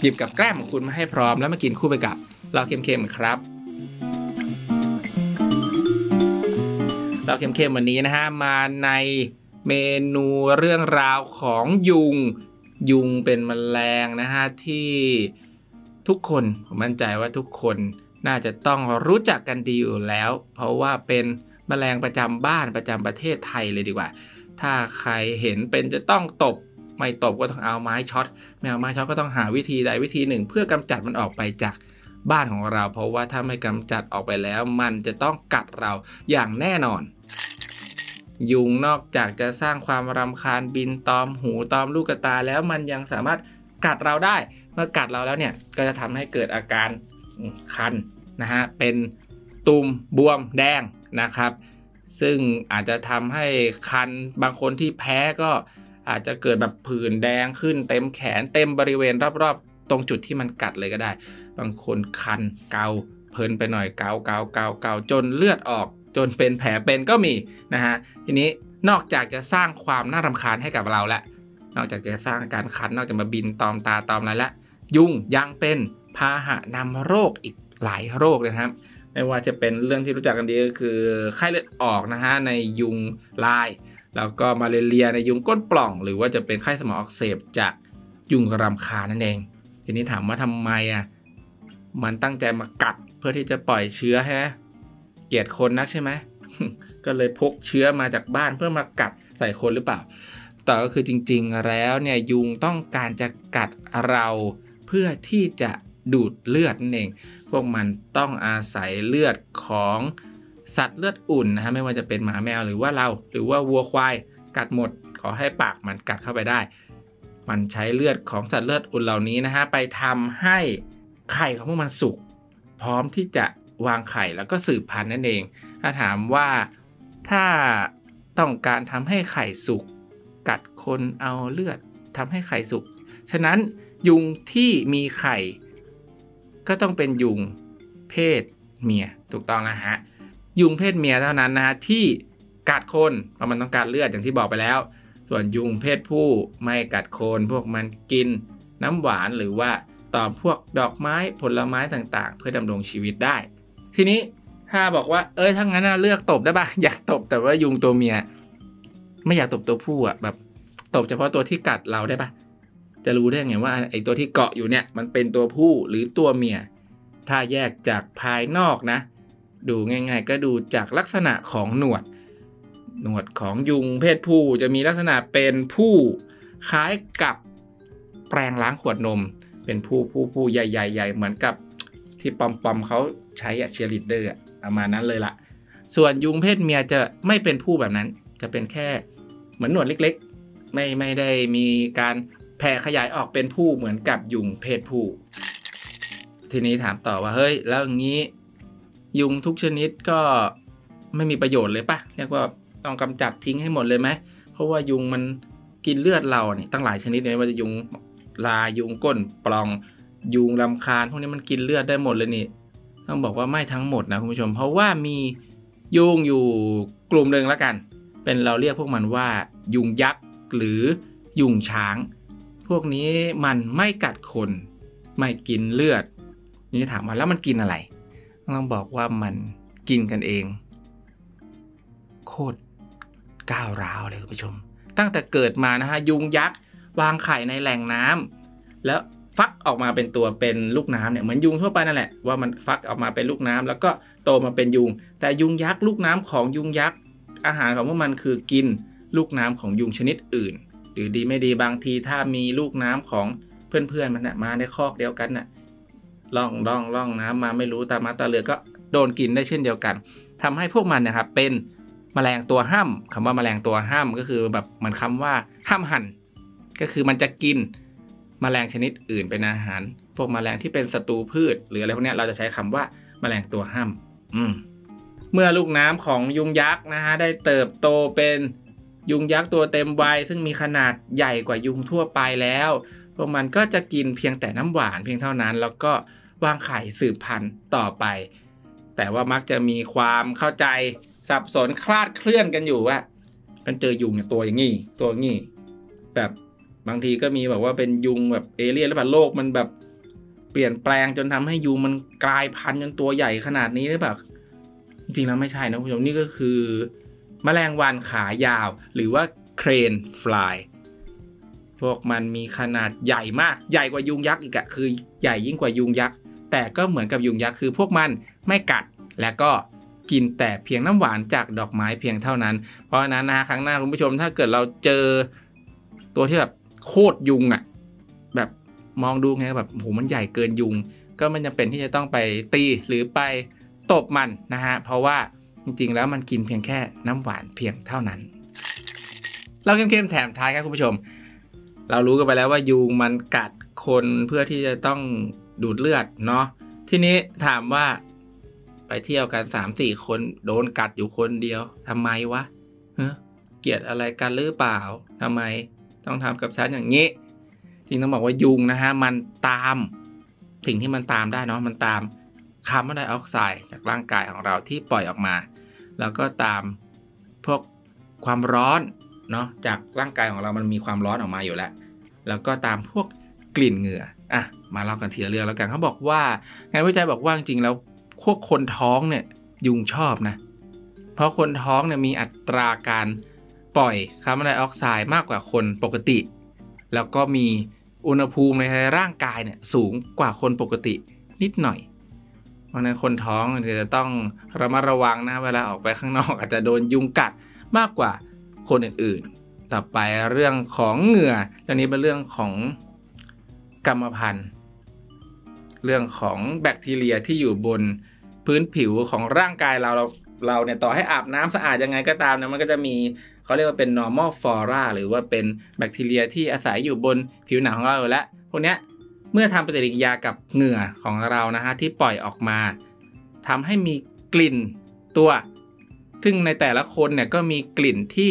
หยิบกับแกล้มของคุณมาให้พร้อมแล้วมากินคู่ไปกับเราเค็มๆครับเราเค็มๆวันนี้นะฮะมาในเมนูเรื่องราวของยุง ยุงเป็นมแมลงนะฮะที่ทุกคนผมมั่นใจว่าทุกคนน่าจะต้องรู้จักกันดีอยู่แล้ว เพราะว่าเป็นมแมลงประจำบ้านประจำประเทศไทยเลยดีกว่า ถ้าใครเห็นเป็นจะต้องตบ ไม่ตบก็ต้องเอาไม้ช็อตไม่เอาไม้ช็อตก็ต้องหาวิธีใดวิธีหนึ่ง เพื่อกำจัดมันออกไปจากบ้านของเรา เพราะว่าถ้าไม่กำจัดออกไปแล้ว มันจะต้องกัดเราอย่างแน่นอน ยุงนอกจากจะสร้างความรำคาญบินตอมหูตอมลูกตาแล้วมันยังสามารถกัดเราได้ เมื่อกัดเราแล้วเนี่ยก็จะทำให้เกิดอาการคันนะฮะเป็นตุ่มบวมแดงนะครับ ซึ่งอาจจะทำให้คันบางคนที่แพ้ก็ อาจจะเกิดแบบผื่นแดงขึ้นเต็มแขนเต็มบริเวณรอบๆ ตรงจุดที่มันกัดเลยก็ได้ บางคนคันเกาเพลินไปหน่อยเกาเกาเกาเกาจนเลือดออก จนเป็นแผลเป็นก็มีนะฮะทีนี้นอกจากจะสร้างความน่ารำคาญให้กับเราแล้วนอกจากจะสร้างการคันนอกจากมาบินตอมตาตอมอะไรแล้วยุงยังเป็นพาหะนำโรคอีกหลายโรคนะครับ ไม่ว่าจะเป็นเรื่องที่รู้จักกันดีก็คือไข้เลือดออกนะฮะในยุงลาย แล้วก็มาเรียในยุงก้นปล่อง หรือว่าจะเป็นไข้สมองอักเสบจากยุงรำคานั่นเอง ทีนี้ถามว่าทำไมอะมันตั้งใจมากัดเพื่อที่จะปล่อยเชื้อฮะเกลียดคนนักใช่ไหมก็เลยพกเชื้อมาจากบ้านเพื่อมากัดใส่คนหรือเปล่าแต่ก็คือจริงๆแล้วเนี่ยยุงต้องการจะกัดเราเพื่อที่จะดูดเลือดนั่นเอง พวกมันต้องอาศัยเลือดของ สัตว์เลือดอุ่นนะฮะไม่ว่าจะเป็นหมาแมวหรือว่าเรา หรือว่าวัวควายกัดหมด ขอให้ปากมันกัดเข้าไปได้ มันใช้เลือดของสัตว์เลือดอุ่นเหล่านี้นะฮะไปทำให้ไข่ของพวกมันสุกพร้อมที่จะวางไข่แล้วก็สืบพันธุ์นั่นเอง ถ้าถามว่าถ้าต้องการทำให้ไข่สุกกัดคนเอาเลือดทำให้ไข่สุก ฉะนั้นยุงที่มีไข่ ก็ต้องเป็นยุงเพศเมียถูกต้องนะฮะ ยุงเพศเมียเท่านั้นนะฮะที่กัดคนเพราะมันต้องการเลือดอย่างที่บอกไปแล้ว ส่วนยุงเพศผู้ไม่กัดคนพวกมันกินน้ำหวานหรือว่าตอมพวกดอกไม้ผลไม้ต่างๆ เพื่อดำรงชีวิตได้ ทีนี้ถ้าบอกว่าเอ้ยถ้างั้นเลือกตบได้ปะอยากตบแต่ว่ายุงตัวเมีย ไม่อยากตบตัวผู้อะแบบตบเฉพาะตัวที่กัดเราได้ปะจะรู้ได้ไงว่าไอตัวที่เกาะอยู่เนี่ยมันเป็นตัวผู้หรือตัวเมีย ถ้าแยกจากภายนอกนะ ดูง่าย ๆ ก็ดูจากลักษณะของหนวด หนวดของยุงเพศผู้จะมีลักษณะเป็นพู่คล้ายกับแปรงล้างขวดนม เป็นพู่พู่พู่ใหญ่ๆใหญ่เหมือนกับที่ pom pom เขาใช้อะเชียร์ลีดเดอร์ประมาณนั้นเลยละส่วนยุงเพศเมียจะไม่เป็นผู้แบบนั้น จะเป็นแค่เหมือนหนวดเล็กๆ ไม่ไม่ได้มีการแผ่ขยายออกเป็นผู้เหมือนกับยุงเพศผู้ ทีนี้ถามต่อว่าเฮ้ย แล้วอย่างนี้ ยุงทุกชนิดก็ไม่มีประโยชน์เลยปะเรียกว่าต้องกำจัดทิ้งให้หมดเลยไหม เพราะว่ายุงมันกินเลือดเราเนี่ยตั้งหลายชนิดเลยว่าจะยุงลายุงก้นปล่อง ยุงลำคาญพวกนี้มันกินเลือดได้หมดเลยนี่ ต้องบอกว่าไม่ทั้งหมดนะคุณผู้ชม เพราะว่ามียุงอยู่กลุ่มหนึ่งแล้วกัน เป็นเราเรียกพวกมันว่า ยุงยักษ์หรือยุงช้าง พวกนี้มันไม่กัดคน ไม่กินเลือดนี่ถามว่าแล้วมันกินอะไร ต้องบอกว่ามันกินกันเอง โคตรก้าวร้าวเลยคุณผู้ชม ตั้งแต่เกิดมานะฮะยุงยักษ์วางไข่ในแหล่งน้ำแล้วฟักออกมาเป็นตัวเป็นลูกน้ำเนี่ยเหมือนยุงทั่วไปนั่นแหละว่ามันฟักออกมาเป็นลูกน้ำแล้วก็โตมาเป็นยุง แต่ยุงยักษ์ลูกน้ำของยุงยักษ์อาหารของพวกมันคือกินลูกน้ำของยุงชนิดอื่น หรือดีไม่ดีบางทีถ้ามีลูกน้ำของเพื่อนๆมันนะมาในคอกเดียวกันนะ่ะ ล่องล่องล่องน้ำมาไม่รู้ตามาตาเรือก็โดนกินได้เช่นเดียวกันทำให้พวกมันนะครับเป็นมแมลงตัวห้ามคำว่าแมลงตัวห้ามก็คือแบบมันคำว่าห้ามหันก็คือมันจะกินมแมลงชนิดอื่นเป็นอาหาร พวกมแมลงที่เป็นศัตรูพืช หรืออะไรพวกนี้เราจะใช้คำว่าแมลงตัวห้ามอืมเมื่อลูกน้ำของยุงยักษ์นะฮะได้เติบโตเป็นยุงยักษ์ตัวเต็มวัยซึ่งมีขนาดใหญ่กว่ายุงทั่วไปแล้ว พวกมันก็จะกินเพียงแต่น้ำหวานเพียงเท่านั้น แล้วก็ วางไข่สืบพันธุ์ต่อไป แต่ว่ามักจะมีความเข้าใจสับสนคลาดเคลื่อนกันอยู่ว่ามันเจอยุงเนี่ยตัวอย่างงี้ตัวงี้ แบบบางทีก็มีแบบว่าเป็นยุงแบบเอเลี่ยนแล้วแบบโลกมันแบบเปลี่ยนแปลงจนทำให้ยุงมันกลายพันธุ์จนตัวใหญ่ขนาดนี้หรือเปล่าจริงๆแล้วไม่ใช่นะคุณผู้ชมนี่ก็คือมแมลงวันขายาว หรือว่าเครนฟลายพวกมันมีขนาดใหญ่มาก ใหญ่กว่ายุงยักษ์อีกอะคือใหญ่ยิ่งกว่ายุงยักษ์ แต่ก็เหมือนกับยุงยักษ์คือพวกมันไม่กัดและก็กินแต่เพียงน้ำหวานจากดอกไม้เพียงเท่านั้น เพราะฉะนั้นนะครั้งหน้าคุณผู้ชมถ้าเกิดเราเจอตัวที่แบบโคตรยุงอะ่ะแบบมองดูไงแบบโหมันใหญ่เกินยุง ก็มันจะเป็นที่จะต้องไปตีหรือไปตบมันนะฮะเพราะว่าจริงๆแล้วมันกินเพียงแค่น้ำหวานเพียงเท่านั้น เราเข้มๆแถมท้ายครับคุณผู้ชม เรารู้กันไปแล้วว่ายุงมันกัดคนเพื่อที่จะต้อง ดูดเลือดเนาะทีนี้ถามว่าไปเที่ยวกันสามสี่คนโดนกัดอยู่คนเดียวทำไมวะเฮ้เกลียดอะไรกันหรือเปล่าทำไมต้องทำกับฉันอย่างนี้จริงต้องบอกว่ายุงนะฮะมันตามสิ่งที่มันตามได้เนาะมันตามคาร์บอนไดออกไซด์จากร่างกายของเราที่ปล่อยออกมา แล้วก็ตามพวกความร้อนเนาะจากร่างกายของเรามันมีความร้อนออกมาอยู่แล้ว แล้วก็ตามพวกกลิ่นเหงื่ออะ มาเล่ากันทีละเรื่องแล้วกันเขาบอกว่างานวิจัยบอกว่าจริงแล้วพวกคนท้องเนี่ยยุงชอบนะ เพราะคนท้องเนี่ยมีอัตราการปล่อยคาร์บอนไดออกไซด์มากกว่าคนปกติ แล้วก็มีอุณหภูมิในร่างกายเนี่ยสูงกว่าคนปกตินิดหน่อย เพราะนั้นคนท้องจะต้องระมัดระวังนะเวลาออกไปข้างนอกอาจจะโดนยุงกัดมากกว่าคนอื่นๆ ต่อไปเรื่องของเหงื่อตอนนี้เป็นเรื่องของกรรมพันธุ์ เรื่องของแบคทีเรียที่อยู่บนพื้นผิวของร่างกายเราเราเราเนี่ยต่อให้อาบน้ำสะอาดยังไงก็ตามนะมันก็จะมีเขาเรียกว่าเป็น normal flora หรือว่าเป็นแบคทีเรียที่อาศัยอยู่บนผิวหนังของเราอยู่แล้วพวกเนี้ยเมื่อทำปฏิกิริยากับเหงื่อของเรานะฮะที่ปล่อยออกมาทำให้มีกลิ่นตัว ซึ่งในแต่ละคนเนี่ยก็มีกลิ่นที่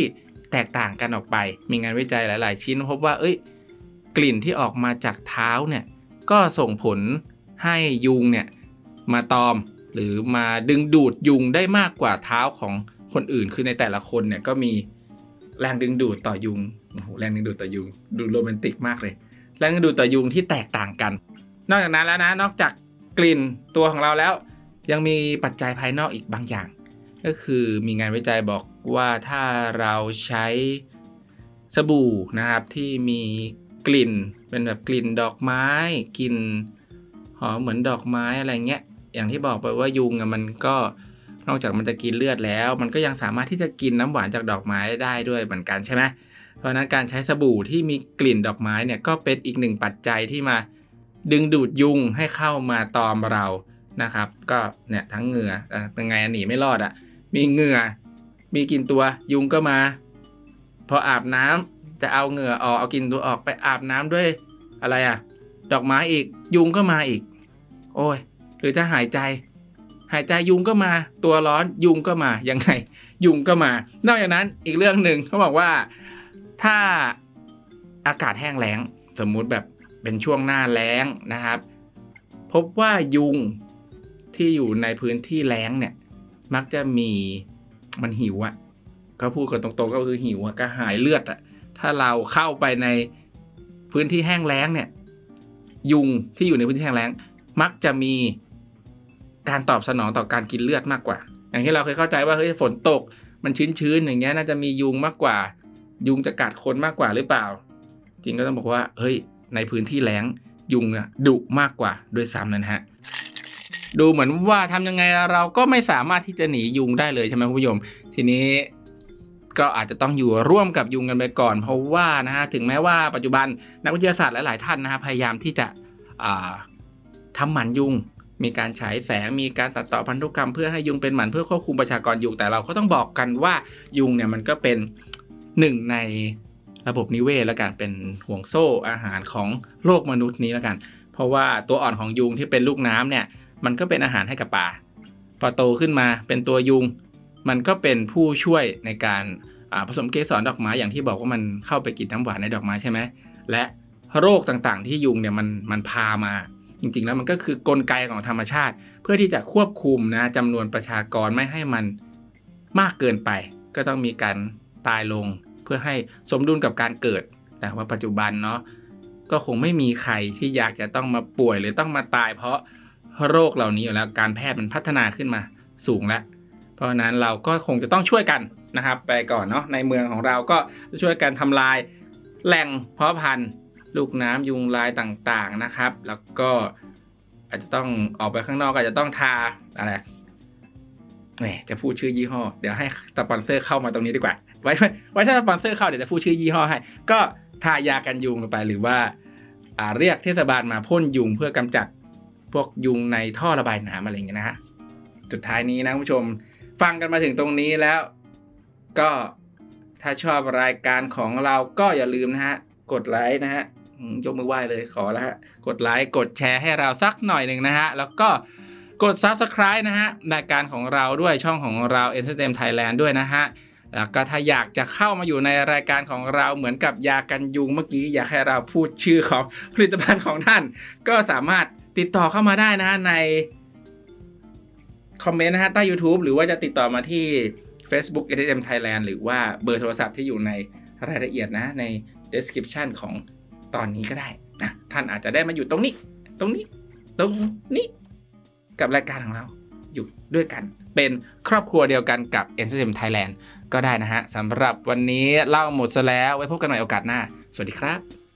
แตกต่างกันออกไป มีงานวิจัยหลาย ๆ ชิ้นพบว่าเอ้ยกลิ่นที่ออกมาจากเท้าเนี่ยก็ส่งผล ให้ยุงเนี่ยมาตอมหรือมาดึงดูดยุงได้มากกว่าเท้าของคนอื่น คือในแต่ละคนเนี่ยก็มีแรงดึงดูดต่อยุงโอ้โหแรงดึงดูดต่อยุงดูโรแมนติกมากเลย แรงดึงดูดต่อยุงที่แตกต่างกัน นอกจากนั้นแล้วนะนอกจากกลิ่นตัวของเราแล้ว ยังมีปัจจัยภายนอกอีกบางอย่าง ก็คือมีงานวิจัยบอกว่าถ้าเราใช้สบู่นะครับที่มีกลิ่นเป็นแบบกลิ่นดอกไม้กลิ่น หอมเหมือนดอกไม้อะไรเงี้ย อย่างที่บอกไปว่ายุงมันก็นอกจากมันจะกินเลือดแล้ว มันก็ยังสามารถที่จะกินน้ำหวานจากดอกไม้ได้ด้วยเหมือนกันใช่ไหมเพราะนั้นการใช้สบู่ที่มีกลิ่นดอกไม้เนี่ยก็เป็นอีกหนึ่งปัจจัยที่มาดึงดูดยุงให้เข้ามาตอมเรานะครับ ก็เนี่ยทั้งเหงื่อเป็นไงหนีไม่รอดอะ่ะมีเหงื่อ มีกินตัวยุงก็มา พออาบน้ำจะเอาเหงื่อออกเอากินตัวออกไปอาบน้ำด้วยอะไรอะ่ะ ดอกไม้อีก ยุงก็มาอีก โอ้ย หรือจะหายใจ หายใจยุงก็มา ตัวร้อนยุงก็มา ยังไง ยุงก็มา นอกจากนั้นอีกเรื่องหนึ่งเขาบอกว่าถ้าอากาศแห้งแล้ง สมมุติแบบเป็นช่วงหน้าแล้งนะครับ พบว่ายุงที่อยู่ในพื้นที่แล้งเนี่ย มักจะมีมันหิวอะ่ะเขาพูดกันตรงๆก็คือหิวอะก็หายเลือดอะ่ะถ้าเราเข้าไปในพื้นที่แห้งแล้งเนี่ย ยุงที่อยู่ในพื้นที่แห้งแล้ง มักจะมีการตอบสนองต่อการกินเลือดมากกว่า อย่างที่เราเคยเข้าใจว่าเฮ้ยฝนตกมันชื้นๆอย่างเงี้ยน่าจะมียุงมากกว่า ยุงจะกัดคนมากกว่าหรือเปล่า จริงก็ต้องบอกว่าเฮ้ยในพื้นที่แล้งยุงดุมากกว่าโดยซ้ำนะฮะดูเหมือนว่าทำยังไงเราก็ไม่สามารถที่จะหนียุงได้เลยใช่ไหมคุณผู้ชม ทีนี้ ก็อาจจะต้องอยู่ร่วมกับยุงกันไปก่อน เพราะว่านะฮะถึงแม้ว่าปัจจุบันนักวิทยาศาสตร์หลาย ๆ ท่านนะฮะพยายามที่จะทำหมันยุง มีการฉายแสงมีการตัดต่อพันธุกรรมเพื่อให้ยุงเป็นหมันเพื่อควบคุมประชากรยุงแต่เราก็ต้องบอกกันว่ายุงเนี่ยมันก็เป็นหนึ่งในระบบนิเวศแล้วกันเป็นห่วงโซ่อาหารของโลกมนุษย์นี้แล้วกัน เพราะว่าตัวอ่อนของยุงที่เป็นลูกน้ำเนี่ยมันก็เป็นอาหารให้กับปลาพอโตขึ้นมาเป็นตัวยุง มันก็เป็นผู้ช่วยในการผสมเกสรดอกไม้อย่างที่บอกว่ามันเข้าไปกินน้ำหวานในดอกไม้ใช่ไหมและโรคต่างๆ ที่ยุงเนี่ยมันมันพามา จริงๆ แล้วมันก็คือกลไกของธรรมชาติ เพื่อที่จะควบคุมนะจำนวนประชากรไม่ให้มันมากเกินไป ก็ต้องมีการตายลง เพื่อให้สมดุลกับการเกิด แต่ว่าปัจจุบันเนาะก็คงไม่มีใครที่อยากจะต้องมาป่วยหรือต้องมาตาย เพราะโรคเหล่านี้อยู่แล้วการแพทย์มันพัฒนาขึ้นมาสูงแล้ว เพราะนั้นเราก็คงจะต้องช่วยกันนะครับ ไปก่อนเนาะในเมืองของเราก็ช่วยกันทำลายแหล่งเพาะพันธุ์ลูกน้ำยุงลายต่างๆนะครับ แล้วก็อาจจะต้องออกไปข้างนอกอาจจะต้องทาอะไรแหมจะพูดชื่อยี่ห้อ เดี๋ยวให้สปอนเซอร์เข้ามาตรงนี้ดีกว่า ไว้ไว้ถ้าสปอนเซอร์เข้าเดี๋ยวจะพูดชื่อยี่ห้อให้ ก็ทายากันยุงลงไปหรือว่าอ่าเรียกเทศบาลมาพ่นยุงเพื่อกำจัดพวกยุงในท่อระบายน้ำอะไรอย่างเงี้ยนะฮะสุดท้ายนี้นะผู้ชม ฟังกันมาถึงตรงนี้แล้ว ก็ถ้าชอบรายการของเราก็อย่าลืมนะฮะ กดไลค์นะฮะยกมือไหว้เลยขอแล้วฮะ กดไลค์กดแชร์ให้เราสักหน่อยหนึ่งนะฮะ แล้วก็กด Subscribe นะฮะรายการของเราด้วยช่องของเรา e n t e r t a i n m e n Thailand ด้วยนะฮะ แล้วก็ถ้าอยากจะเข้ามาอยู่ในรายการของเราเหมือนกับยากันยุงเมื่อกี้ อยากให้เราพูดชื่อของผลิตภัณฑ์ของท่าน ก็สามารถติดต่อเข้ามาได้นะฮะใน คอมเมนต์นะฮะใต้ YouTube หรือว่าจะติดต่อมาที่ Facebook e m Thailand หรือว่าเบอร์โทรศัพท์ที่อยู่ในรายละเอียดนะใน description ของตอนนี้ก็ได้นะท่านอาจจะได้มาอยู่ตรงนี้ ตรงนี้ ตรงนี้ กับรายการของเราอยู่ด้วยกัน เป็นครอบครัวเดียวกันกับ e n t e r t a i n m e n Thailand ก็ได้นะฮะสำหรับวันนี้เล่าหมดซะแล้วไว้พบกันใหม่โอกาสหน้า สวัสดีครับ